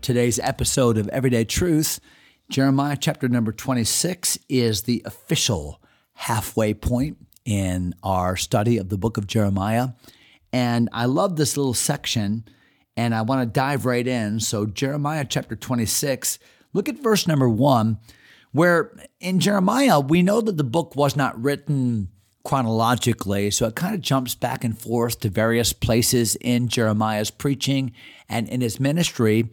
today's episode of Everyday Truth. Jeremiah chapter number 26 is the official halfway point in our study of the book of Jeremiah. And I love this little section, and I want to dive right in. So, Jeremiah chapter 26, look at verse number one, where in Jeremiah, we know that the book was not written chronologically. So it kind of jumps back and forth to various places in Jeremiah's preaching and in his ministry.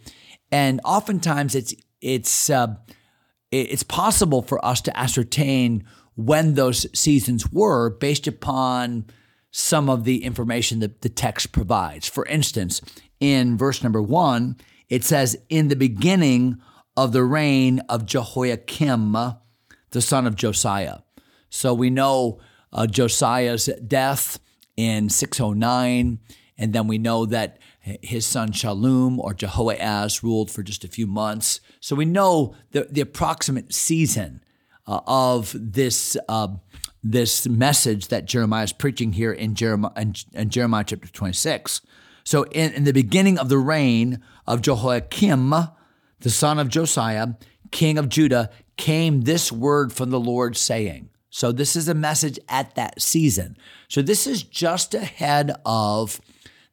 And oftentimes it's it's uh, it's possible for us to ascertain when those seasons were based upon some of the information that the text provides. For instance, in verse number one, it says, "In the beginning of the reign of Jehoiakim, the son of Josiah." So we know uh, Josiah's death in 609. And then we know that his son Shallum or Jehoahaz ruled for just a few months. So we know the, the approximate season uh, of this, uh, this message that Jeremiah is preaching here in Jeremiah, in, in Jeremiah chapter 26. So in, in the beginning of the reign of Jehoiakim, the son of Josiah, king of Judah, came this word from the Lord saying, so this is a message at that season. So this is just ahead of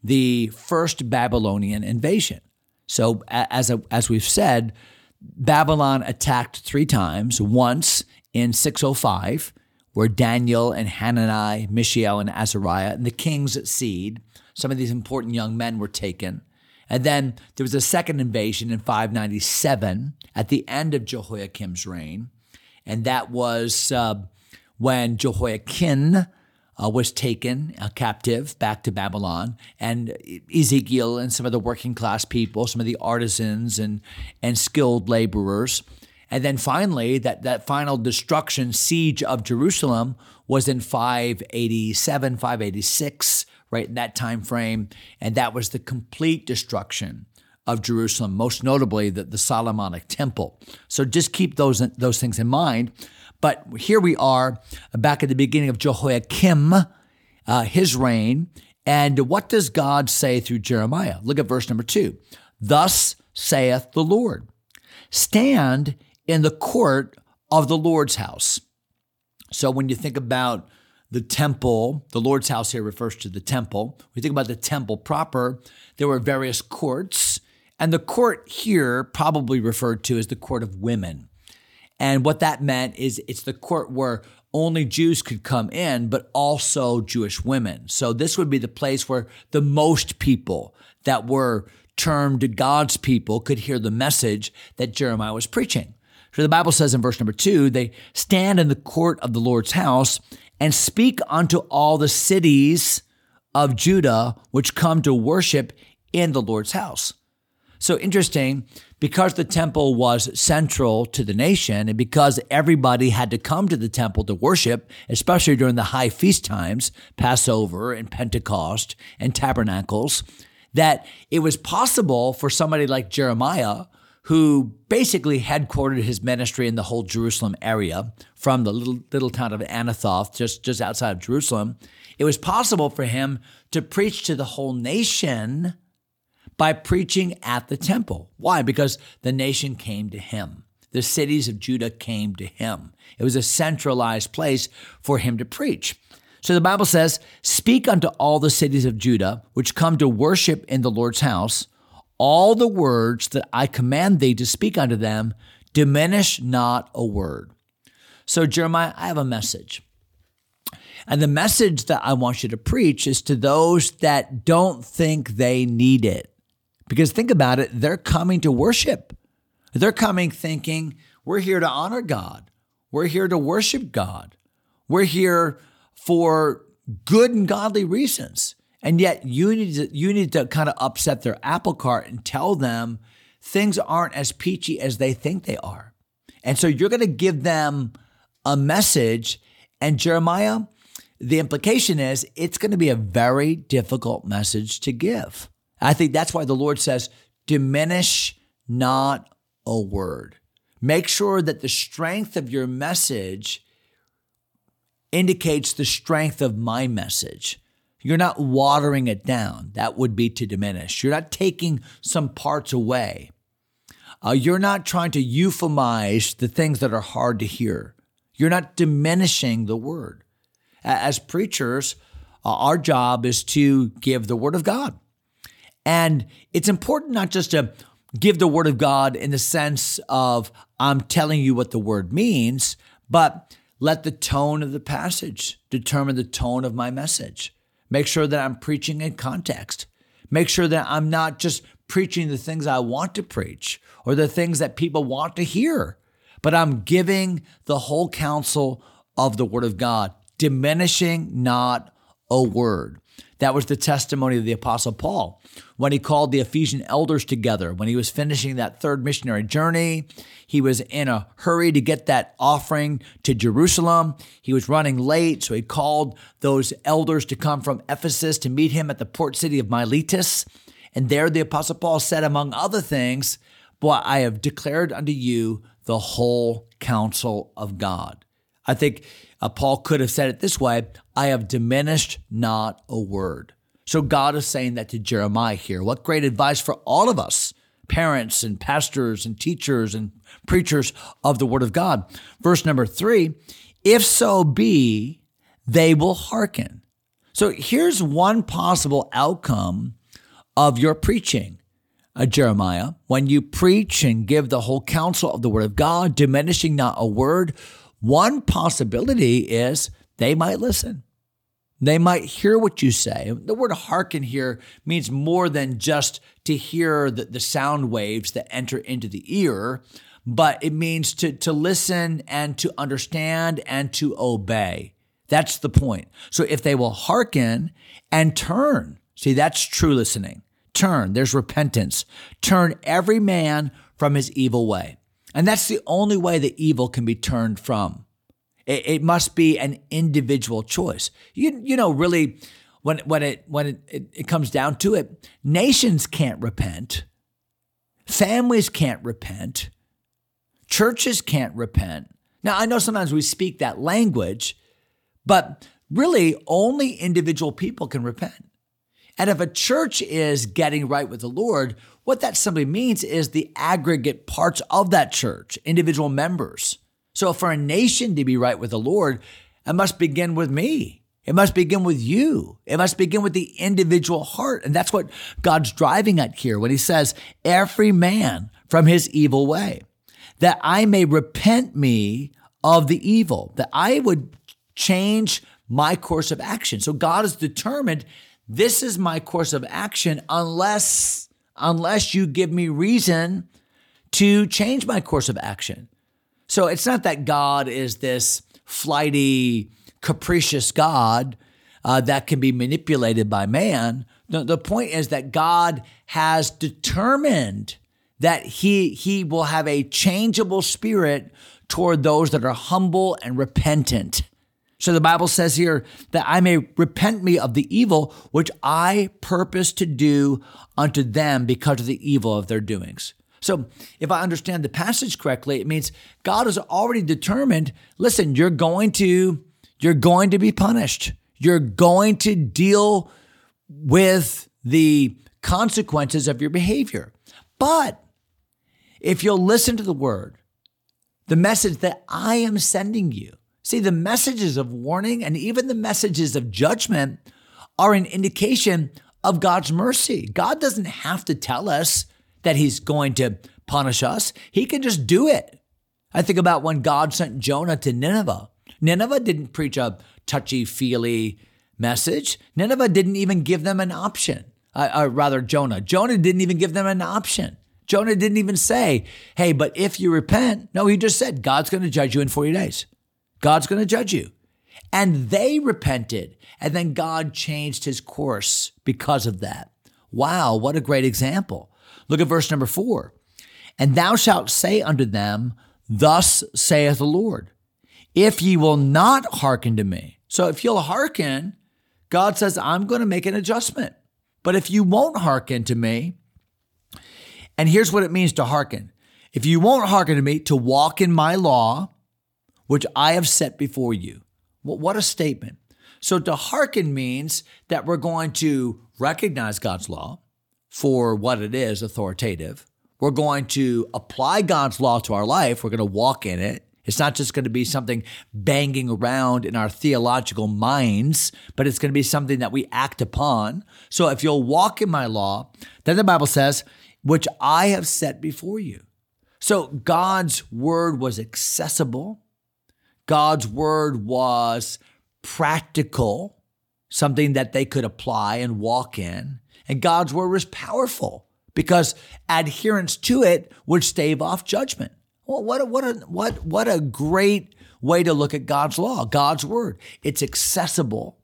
the first Babylonian invasion. So as a, as we've said, Babylon attacked three times. Once in 605, where Daniel and Hanani, Mishael and Azariah and the king's seed, some of these important young men were taken. And then there was a second invasion in 597 at the end of Jehoiakim's reign, and that was. Uh, when Jehoiakim uh, was taken uh, captive back to Babylon, and Ezekiel and some of the working class people, some of the artisans and, and skilled laborers. And then finally, that, that final destruction, siege of Jerusalem, was in 587, 586, right in that time frame. And that was the complete destruction of Jerusalem, most notably the, the Solomonic temple. So just keep those, those things in mind. But here we are back at the beginning of Jehoiakim, uh, his reign. And what does God say through Jeremiah? Look at verse number two. Thus saith the Lord Stand in the court of the Lord's house. So when you think about the temple, the Lord's house here refers to the temple. When you think about the temple proper, there were various courts. And the court here probably referred to as the court of women. And what that meant is it's the court where only Jews could come in, but also Jewish women. So this would be the place where the most people that were termed God's people could hear the message that Jeremiah was preaching. So the Bible says in verse number two, they stand in the court of the Lord's house and speak unto all the cities of Judah which come to worship in the Lord's house. So interesting, because the temple was central to the nation and because everybody had to come to the temple to worship, especially during the high feast times, Passover and Pentecost and tabernacles, that it was possible for somebody like Jeremiah, who basically headquartered his ministry in the whole Jerusalem area from the little, little town of Anathoth, just, just outside of Jerusalem, it was possible for him to preach to the whole nation by preaching at the temple. Why? Because the nation came to him. The cities of Judah came to him. It was a centralized place for him to preach. So the Bible says, Speak unto all the cities of Judah, which come to worship in the Lord's house, all the words that I command thee to speak unto them, diminish not a word. So, Jeremiah, I have a message. And the message that I want you to preach is to those that don't think they need it. Because think about it, they're coming to worship. They're coming thinking, we're here to honor God. We're here to worship God. We're here for good and godly reasons. And yet you need to, you need to kind of upset their apple cart and tell them things aren't as peachy as they think they are. And so you're going to give them a message. And Jeremiah, the implication is it's going to be a very difficult message to give. I think that's why the Lord says, diminish not a word. Make sure that the strength of your message indicates the strength of my message. You're not watering it down. That would be to diminish. You're not taking some parts away. Uh, you're not trying to euphemize the things that are hard to hear. You're not diminishing the word. As preachers, uh, our job is to give the word of God. And it's important not just to give the word of God in the sense of I'm telling you what the word means, but let the tone of the passage determine the tone of my message. Make sure that I'm preaching in context. Make sure that I'm not just preaching the things I want to preach or the things that people want to hear, but I'm giving the whole counsel of the Word of God, diminishing not a word. That was the testimony of the Apostle Paul when he called the Ephesian elders together. When he was finishing that third missionary journey, he was in a hurry to get that offering to Jerusalem. He was running late, so he called those elders to come from Ephesus to meet him at the port city of Miletus. And there the Apostle Paul said, among other things, Boy, I have declared unto you the whole counsel of God. I think uh, Paul could have said it this way I have diminished not a word. So God is saying that to Jeremiah here. What great advice for all of us, parents and pastors and teachers and preachers of the word of God. Verse number three if so be, they will hearken. So here's one possible outcome of your preaching. Uh, Jeremiah, when you preach and give the whole counsel of the word of God, diminishing not a word, one possibility is they might listen. They might hear what you say. The word hearken here means more than just to hear the, the sound waves that enter into the ear, but it means to, to listen and to understand and to obey. That's the point. So if they will hearken and turn, see, that's true listening. Turn, there's repentance. Turn every man from his evil way. And that's the only way the evil can be turned from. It, it must be an individual choice. You, you know, really, when, when, it, when it, it, it comes down to it, nations can't repent, families can't repent, churches can't repent. Now, I know sometimes we speak that language, but really only individual people can repent. And if a church is getting right with the Lord, what that simply means is the aggregate parts of that church, individual members. So for a nation to be right with the Lord, it must begin with me. It must begin with you. It must begin with the individual heart. And that's what God's driving at here when he says, every man from his evil way, that I may repent me of the evil, that I would change my course of action. So God is determined this is my course of action unless unless you give me reason to change my course of action. So it's not that God is this flighty, capricious God uh, that can be manipulated by man. The, the point is that God has determined that he, he will have a changeable spirit toward those that are humble and repentant. So the Bible says here that I may repent me of the evil which I purpose to do unto them because of the evil of their doings. So if I understand the passage correctly, it means God has already determined, listen, you're going to you're going to be punished. You're going to deal with the consequences of your behavior. But if you'll listen to the word, the message that I am sending you, See, the messages of warning and even the messages of judgment are an indication of God's mercy. God doesn't have to tell us that He's going to punish us, He can just do it. I think about when God sent Jonah to Nineveh. Nineveh didn't preach a touchy feely message, Nineveh didn't even give them an option. Uh, uh, rather, Jonah. Jonah didn't even give them an option. Jonah didn't even say, hey, but if you repent, no, he just said, God's going to judge you in 40 days. God's going to judge you. And they repented. And then God changed his course because of that. Wow, what a great example. Look at verse number four. And thou shalt say unto them, Thus saith the Lord, if ye will not hearken to me. So if you'll hearken, God says, I'm going to make an adjustment. But if you won't hearken to me, and here's what it means to hearken if you won't hearken to me, to walk in my law, which I have set before you. What a statement. So to hearken means that we're going to recognize God's law for what it is, authoritative. We're going to apply God's law to our life. We're going to walk in it. It's not just going to be something banging around in our theological minds, but it's going to be something that we act upon. So if you'll walk in my law, then the Bible says, which I have set before you. So God's word was accessible. God's word was practical, something that they could apply and walk in. And God's word was powerful because adherence to it would stave off judgment. Well, what a, what a, what what a great way to look at God's law, God's word. It's accessible,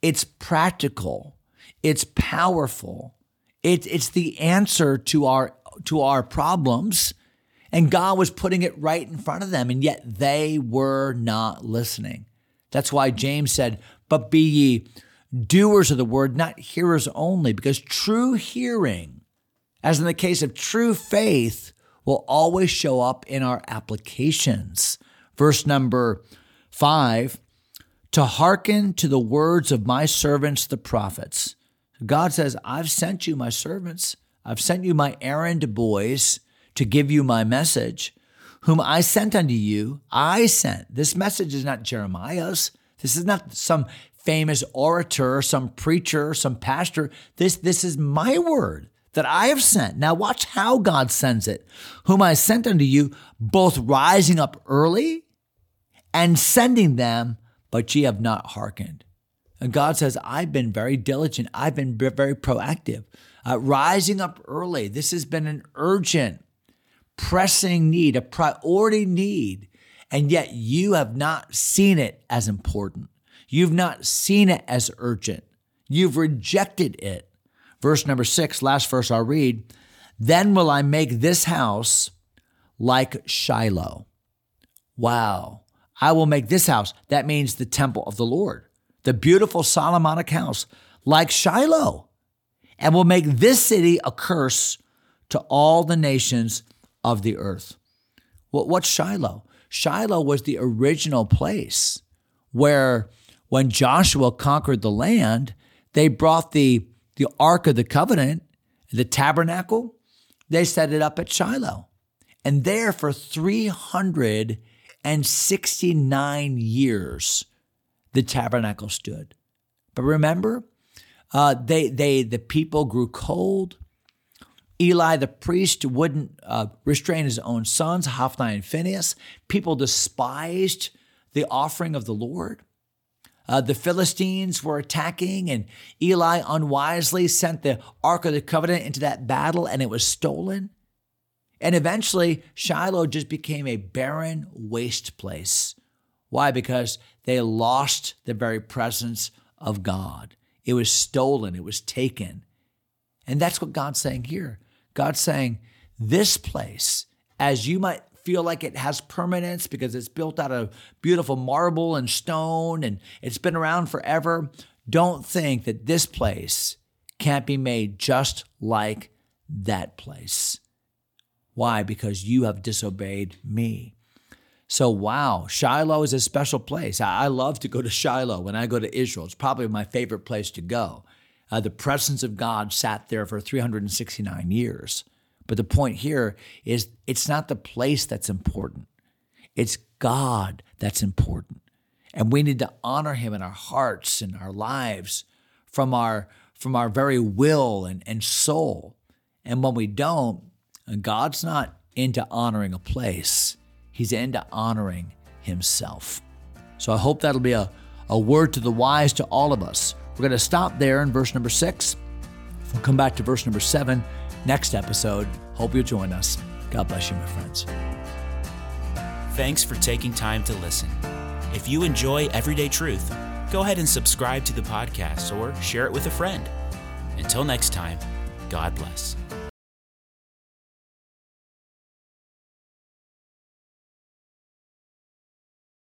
it's practical, it's powerful. It, it's the answer to our to our problems. And God was putting it right in front of them, and yet they were not listening. That's why James said, But be ye doers of the word, not hearers only, because true hearing, as in the case of true faith, will always show up in our applications. Verse number five to hearken to the words of my servants, the prophets. God says, I've sent you my servants, I've sent you my errand boys to give you my message, whom I sent unto you. I sent. This message is not Jeremiah's. This is not some famous orator, some preacher, some pastor. This, this is my word that I have sent. Now, watch how God sends it, whom I sent unto you, both rising up early and sending them, but ye have not hearkened. And God says, I've been very diligent, I've been very proactive. Uh, rising up early, this has been an urgent, pressing need, a priority need, and yet you have not seen it as important. You've not seen it as urgent. You've rejected it. Verse number six, last verse I'll read. Then will I make this house like Shiloh. Wow. I will make this house, that means the temple of the Lord, the beautiful Solomonic house, like Shiloh, and will make this city a curse to all the nations of the earth. Well, what's Shiloh? Shiloh was the original place where when Joshua conquered the land, they brought the the Ark of the Covenant, the tabernacle, they set it up at Shiloh. And there for 369 years, the tabernacle stood. But remember, uh, they, they, the people grew cold. Eli the priest wouldn't uh, restrain his own sons, Hophni and Phinehas. People despised the offering of the Lord. Uh, the Philistines were attacking, and Eli unwisely sent the Ark of the Covenant into that battle, and it was stolen. And eventually, Shiloh just became a barren waste place. Why? Because they lost the very presence of God. It was stolen, it was taken. And that's what God's saying here. God's saying, This place, as you might feel like it has permanence because it's built out of beautiful marble and stone and it's been around forever, don't think that this place can't be made just like that place. Why? Because you have disobeyed me. So, wow, Shiloh is a special place. I love to go to Shiloh when I go to Israel. It's probably my favorite place to go. Uh, the presence of God sat there for 369 years. But the point here is it's not the place that's important, it's God that's important. And we need to honor him in our hearts and our lives from our from our very will and, and soul. And when we don't, God's not into honoring a place. He's into honoring himself. So I hope that'll be a, a word to the wise to all of us. We're going to stop there in verse number six. We'll come back to verse number seven next episode. Hope you'll join us. God bless you, my friends. Thanks for taking time to listen. If you enjoy Everyday Truth, go ahead and subscribe to the podcast or share it with a friend. Until next time, God bless.